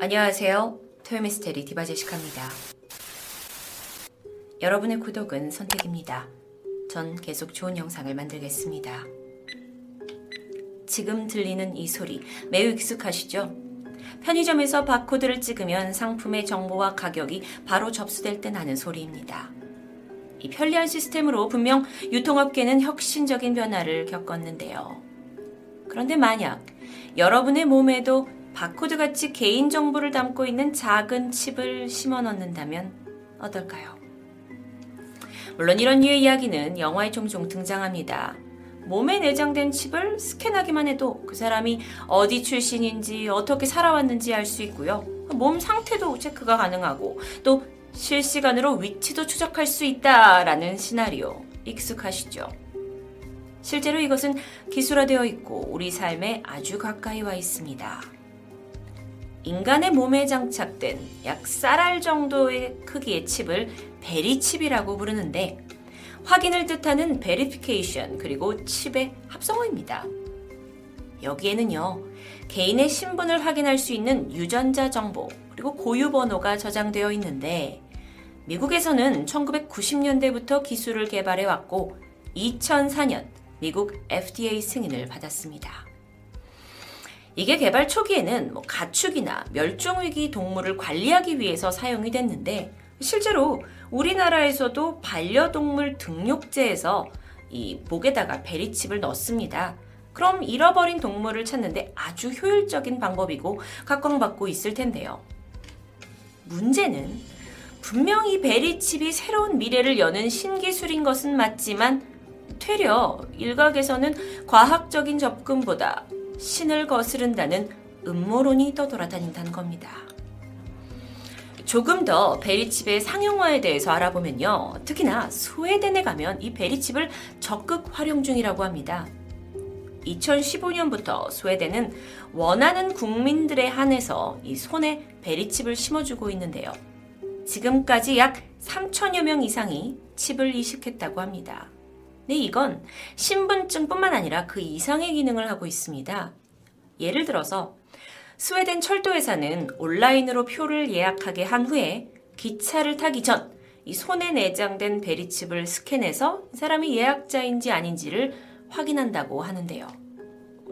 안녕하세요. 토요미스테리 디바제시카입니다. 여러분의 구독은 선택입니다. 전 계속 좋은 영상을 만들겠습니다. 지금 들리는 이 소리 매우 익숙하시죠? 편의점에서 바코드를 찍으면 상품의 정보와 가격이 바로 접수될 때 나는 소리입니다. 이 편리한 시스템으로 분명 유통업계는 혁신적인 변화를 겪었는데요. 그런데 만약 여러분의 몸에도 바코드 같이 개인 정보를 담고 있는 작은 칩을 심어 넣는다면 어떨까요? 물론 이런 류의 이야기는 영화에 종종 등장합니다. 몸에 내장된 칩을 스캔하기만 해도 그 사람이 어디 출신인지 어떻게 살아왔는지 알 수 있고요. 몸 상태도 체크가 가능하고 또 실시간으로 위치도 추적할 수 있다라는 시나리오 익숙하시죠? 실제로 이것은 기술화되어 있고 우리 삶에 아주 가까이 와 있습니다. 인간의 몸에 장착된 약 쌀알 정도의 크기의 칩을 베리칩이라고 부르는데 확인을 뜻하는 베리피케이션 그리고 칩의 합성어입니다. 여기에는요, 개인의 신분을 확인할 수 있는 유전자 정보 그리고 고유 번호가 저장되어 있는데 미국에서는 1990년대부터 기술을 개발해 왔고 2004년 미국 FDA 승인을 받았습니다. 이게 개발 초기에는 뭐 가축이나 멸종위기 동물을 관리하기 위해서 사용이 됐는데 실제로 우리나라에서도 반려동물 등록제에서 이 목에다가 베리칩을 넣습니다. 그럼 잃어버린 동물을 찾는데 아주 효율적인 방법이고 각광받고 있을 텐데요. 문제는 분명 히 베리칩이 새로운 미래를 여는 신기술인 것은 맞지만 되려 일각에서는 과학적인 접근보다 신을 거스른다는 음모론이 떠돌아다닌다는 겁니다. 조금 더 베리칩의 상용화에 대해서 알아보면요. 특히나 스웨덴에 가면 이 베리칩을 적극 활용 중이라고 합니다. 2015년부터 스웨덴은 원하는 국민들에 한해서 이 손에 베리칩을 심어주고 있는데요. 지금까지 약 3천여 명 이상이 칩을 이식했다고 합니다. 네, 이건 신분증뿐만 아니라 그 이상의 기능을 하고 있습니다. 예를 들어서 스웨덴 철도회사는 온라인으로 표를 예약하게 한 후에 기차를 타기 전 이 손에 내장된 베리칩을 스캔해서 사람이 예약자인지 아닌지를 확인한다고 하는데요.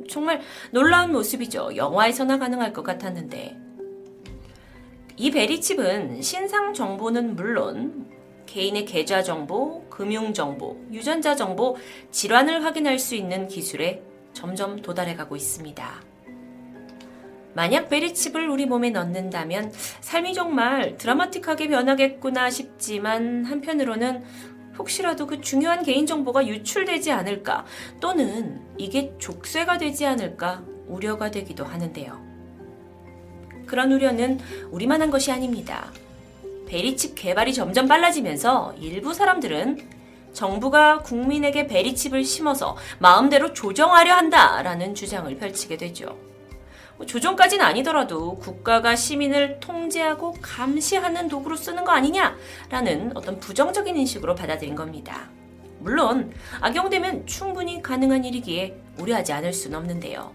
정말 놀라운 모습이죠. 영화에서나 가능할 것 같았는데. 이 베리칩은 신상 정보는 물론 개인의 계좌 정보, 금융 정보, 유전자 정보, 질환을 확인할 수 있는 기술에 점점 도달해 가고 있습니다. 만약 베리칩을 우리 몸에 넣는다면 삶이 정말 드라마틱하게 변하겠구나 싶지만 한편으로는 혹시라도 그 중요한 개인정보가 유출되지 않을까 또는 이게 족쇄가 되지 않을까 우려가 되기도 하는데요. 그런 우려는 우리만 한 것이 아닙니다. 베리칩 개발이 점점 빨라지면서 일부 사람들은 정부가 국민에게 베리칩을 심어서 마음대로 조정하려 한다라는 주장을 펼치게 되죠. 뭐 조정까지는 아니더라도 국가가 시민을 통제하고 감시하는 도구로 쓰는 거 아니냐라는 어떤 부정적인 인식으로 받아들인 겁니다. 물론 악용되면 충분히 가능한 일이기에 우려하지 않을 수는 없는데요.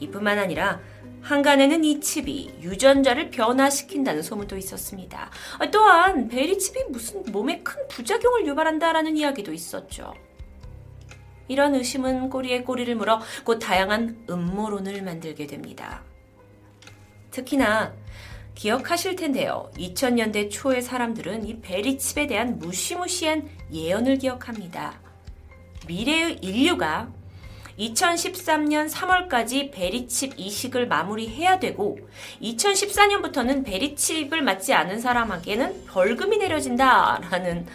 이뿐만 아니라 한간에는 이 칩이 유전자를 변화시킨다는 소문도 있었습니다. 또한 베리 칩이 무슨 몸에 큰 부작용을 유발한다라는 이야기도 있었죠. 이런 의심은 꼬리에 꼬리를 물어 곧 다양한 음모론을 만들게 됩니다. 특히나 기억하실 텐데요. 2000년대 초의 사람들은 이 베리칩에 대한 무시무시한 예언을 기억합니다. 미래의 인류가 2013년 3월까지 베리칩 이식을 마무리해야 되고 2014년부터는 베리칩을 맞지 않은 사람에게는 벌금이 내려진다라는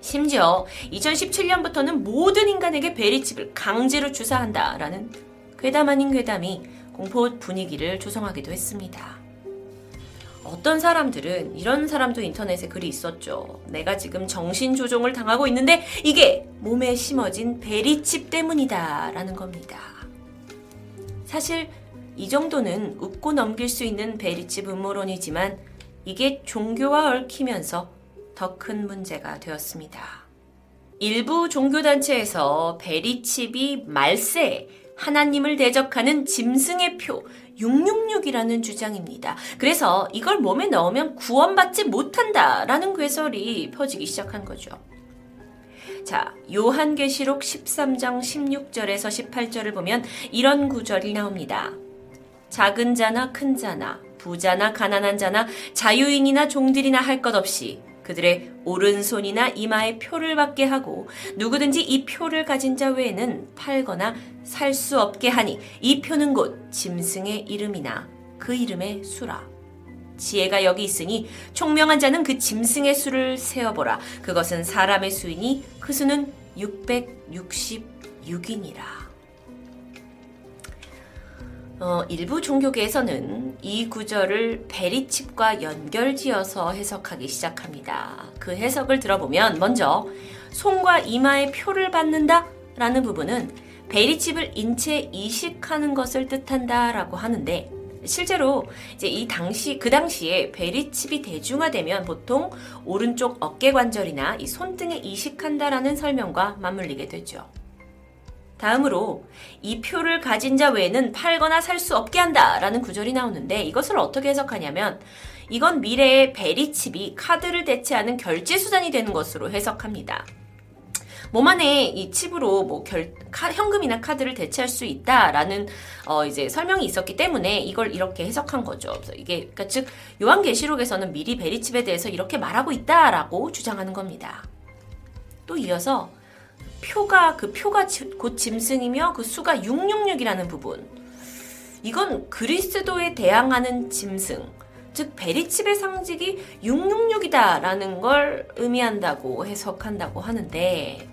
심지어 2017년부터는 모든 인간에게 베리칩을 강제로 주사한다라는 괴담 아닌 괴담이 공포 분위기를 조성하기도 했습니다. 어떤 사람들은 이런 사람도 인터넷에 글이 있었죠. 내가 지금 정신 조종을 당하고 있는데 이게 몸에 심어진 베리칩 때문이다. 라는 겁니다. 사실 이 정도는 웃고 넘길 수 있는 베리칩 음모론이지만 이게 종교와 얽히면서 더 큰 문제가 되었습니다. 일부 종교단체에서 베리칩이 말세, 하나님을 대적하는 짐승의 표, 666이라는 주장입니다. 그래서 이걸 몸에 넣으면 구원받지 못한다라는 괴설이 퍼지기 시작한 거죠. 자, 요한계시록 13장 16절에서 18절을 보면 이런 구절이 나옵니다. 작은 자나 큰 자나 부자나 가난한 자나 자유인이나 종들이나 할 것 없이 그들의 오른손이나 이마에 표를 받게 하고 누구든지 이 표를 가진 자 외에는 팔거나 살 수 없게 하니 이 표는 곧 짐승의 이름이나 그 이름의 수라. 지혜가 여기 있으니 총명한 자는 그 짐승의 수를 세어보라. 그것은 사람의 수이니 그 수는 666이니라. 어, 일부 종교계에서는 이 구절을 베리칩과 연결지어서 해석하기 시작합니다. 그 해석을 들어보면 먼저 손과 이마에 표를 받는다 라는 부분은 베리칩을 인체에 이식하는 것을 뜻한다 라고 하는데 실제로 이제 이 당시 그 당시에 베리칩이 대중화되면 보통 오른쪽 어깨 관절이나 이 손등에 이식한다라는 설명과 맞물리게 되죠. 다음으로 이 표를 가진 자 외에는 팔거나 살 수 없게 한다라는 구절이 나오는데 이것을 어떻게 해석하냐면 이건 미래의 베리칩이 카드를 대체하는 결제 수단이 되는 것으로 해석합니다. 몸 안에 이 칩으로 뭐 결, 카, 현금이나 카드를 대체할 수 있다라는 어 이제 설명이 있었기 때문에 이걸 이렇게 해석한 거죠. 그래서 이게 그러니까 즉 요한계시록에서는 미리 베리칩에 대해서 이렇게 말하고 있다라고 주장하는 겁니다. 또 이어서 표가 그 표가 곧 짐승이며 그 수가 666이라는 부분. 이건 그리스도에 대항하는 짐승, 즉 베리칩의 상징이 666이다라는 걸 의미한다고 해석한다고 하는데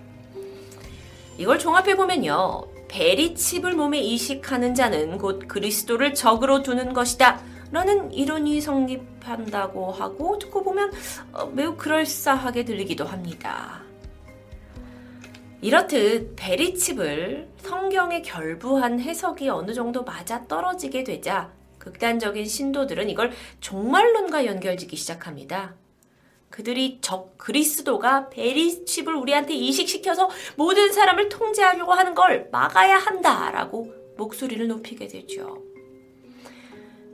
이걸 종합해 보면요. 베리칩을 몸에 이식하는 자는 곧 그리스도를 적으로 두는 것이다. 라는 이론이 성립한다고 하고 듣고 보면 어, 매우 그럴싸하게 들리기도 합니다. 이렇듯 베리칩을 성경에 결부한 해석이 어느 정도 맞아 떨어지게 되자 극단적인 신도들은 이걸 종말론과 연결짓기 시작합니다. 그들이 적 그리스도가 베리칩을 우리한테 이식시켜서 모든 사람을 통제하려고 하는 걸 막아야 한다라고 목소리를 높이게 되죠.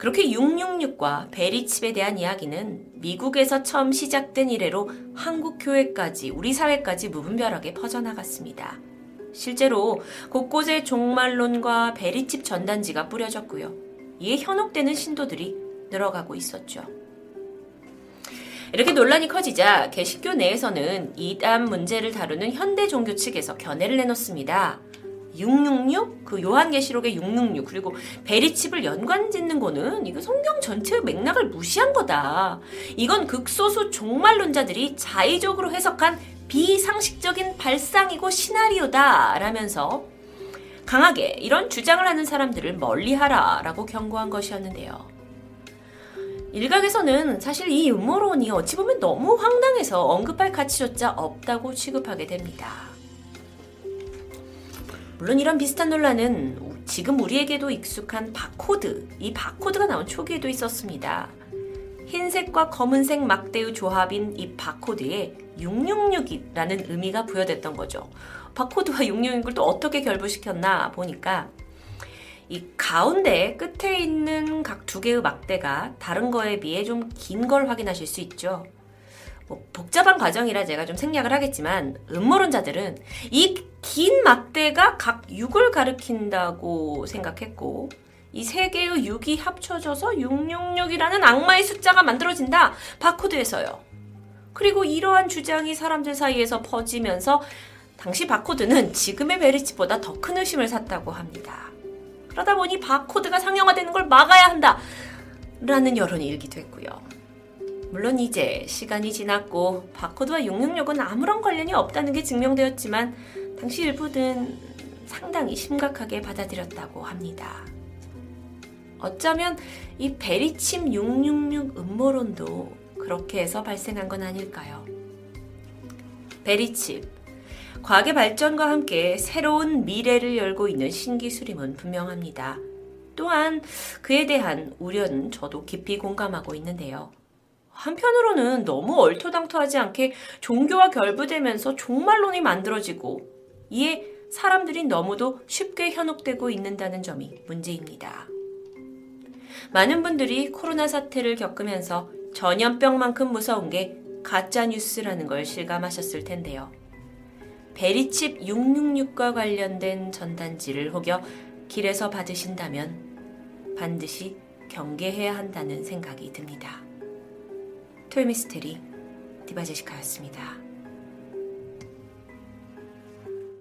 그렇게 666과 베리칩에 대한 이야기는 미국에서 처음 시작된 이래로 한국 교회까지 우리 사회까지 무분별하게 퍼져나갔습니다. 실제로 곳곳에 종말론과 베리칩 전단지가 뿌려졌고요. 이에 현혹되는 신도들이 늘어가고 있었죠. 이렇게 논란이 커지자 개신교 내에서는 이단 문제를 다루는 현대 종교 측에서 견해를 내놓습니다. 666, 그 요한계시록의 666, 그리고 베리칩을 연관 짓는 거는 이거 성경 전체의 맥락을 무시한 거다. 이건 극소수 종말론자들이 자의적으로 해석한 비상식적인 발상이고 시나리오다. 라면서 강하게 이런 주장을 하는 사람들을 멀리하라. 라고 경고한 것이었는데요. 일각에서는 사실 이 음모론이 어찌 보면 너무 황당해서 언급할 가치조차 없다고 취급하게 됩니다. 물론 이런 비슷한 논란은 지금 우리에게도 익숙한 바코드, 이 바코드가 나온 초기에도 있었습니다. 흰색과 검은색 막대의 조합인 이 바코드에 666이라는 의미가 부여됐던 거죠. 바코드와 666을 또 어떻게 결부시켰나 보니까 이 가운데 끝에 있는 각 두 개의 막대가 다른 거에 비해 좀 긴 걸 확인하실 수 있죠. 뭐 복잡한 과정이라 제가 좀 생략을 하겠지만 음모론자들은 이 긴 막대가 각 6을 가리킨다고 생각했고 이 세 개의 6이 합쳐져서 666이라는 악마의 숫자가 만들어진다. 바코드에서요. 그리고 이러한 주장이 사람들 사이에서 퍼지면서 당시 바코드는 지금의 베리치보다 더 큰 의심을 샀다고 합니다. 그러다 보니 바코드가 상용화되는 걸 막아야 한다. 라는 여론이 일기도 했고요. 물론 이제 시간이 지났고 바코드와 666은 아무런 관련이 없다는 게 증명되었지만 당시 일부는 상당히 심각하게 받아들였다고 합니다. 어쩌면 이 베리침 666 음모론도 그렇게 해서 발생한 건 아닐까요? 베리칩. 과학의 발전과 함께 새로운 미래를 열고 있는 신기술임은 분명합니다. 또한 그에 대한 우려는 저도 깊이 공감하고 있는데요. 한편으로는 너무 얼토당토하지 않게 종교와 결부되면서 종말론이 만들어지고 이에 사람들이 너무도 쉽게 현혹되고 있는다는 점이 문제입니다. 많은 분들이 코로나 사태를 겪으면서 전염병만큼 무서운 게 가짜 뉴스라는 걸 실감하셨을 텐데요. 베리칩 666과 관련된 전단지를 혹여 길에서 받으신다면 반드시 경계해야 한다는 생각이 듭니다. 토요미스테리 디바제시카였습니다.